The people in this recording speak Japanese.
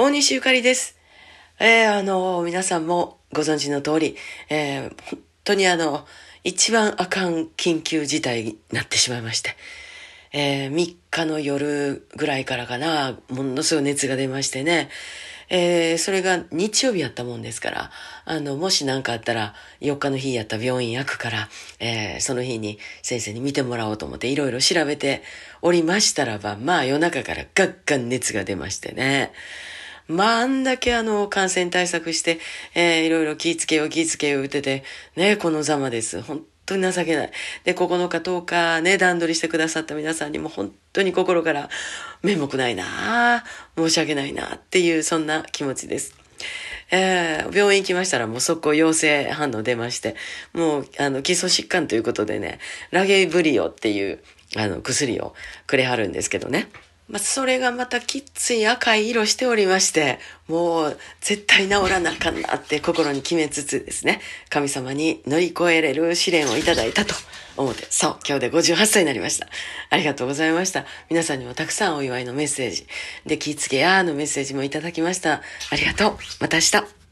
大西ゆかりです。えー、あの、皆さんもご存知の通り、えー、本当にあの、一番あかん緊急事態になってしまいまして、えー、3日の夜ぐらいからかな、ものすごい熱が出ましてね、えー、それが日曜日やったもんですから、あの、もし何かあったら、4日の日やった病院焼くから、えー、その日に先生に見てもらおうと思っていろいろ調べておりましたらば、まあ夜中からガッガン熱が出ましてね。まあ、あんだけあの、感染対策して、えー、いろいろ気ぃつけよう気ぃつけよう言ってて、ね、このざまです。本当に情けない。で、9日10日ね、段取りしてくださった皆さんにも本当に心から面目ないな申し訳ないなっていう、そんな気持ちです。えー、病院行きましたらもう速攻陽性反応出まして、もう、あの、基礎疾患ということでね、ラゲブリオっていう、あの、薬をくれはるんですけどね。まあ、それがまたきっつい赤い色しておりまして、もう絶対治らなあかんなって心に決めつつですね、神様に乗り越えれる試練をいただいたと思って、そう、今日で58歳になりました。ありがとうございました。皆さんにもたくさんお祝いのメッセージ、で、気ぃつけやーのメッセージもいただきました。ありがとう。また明日。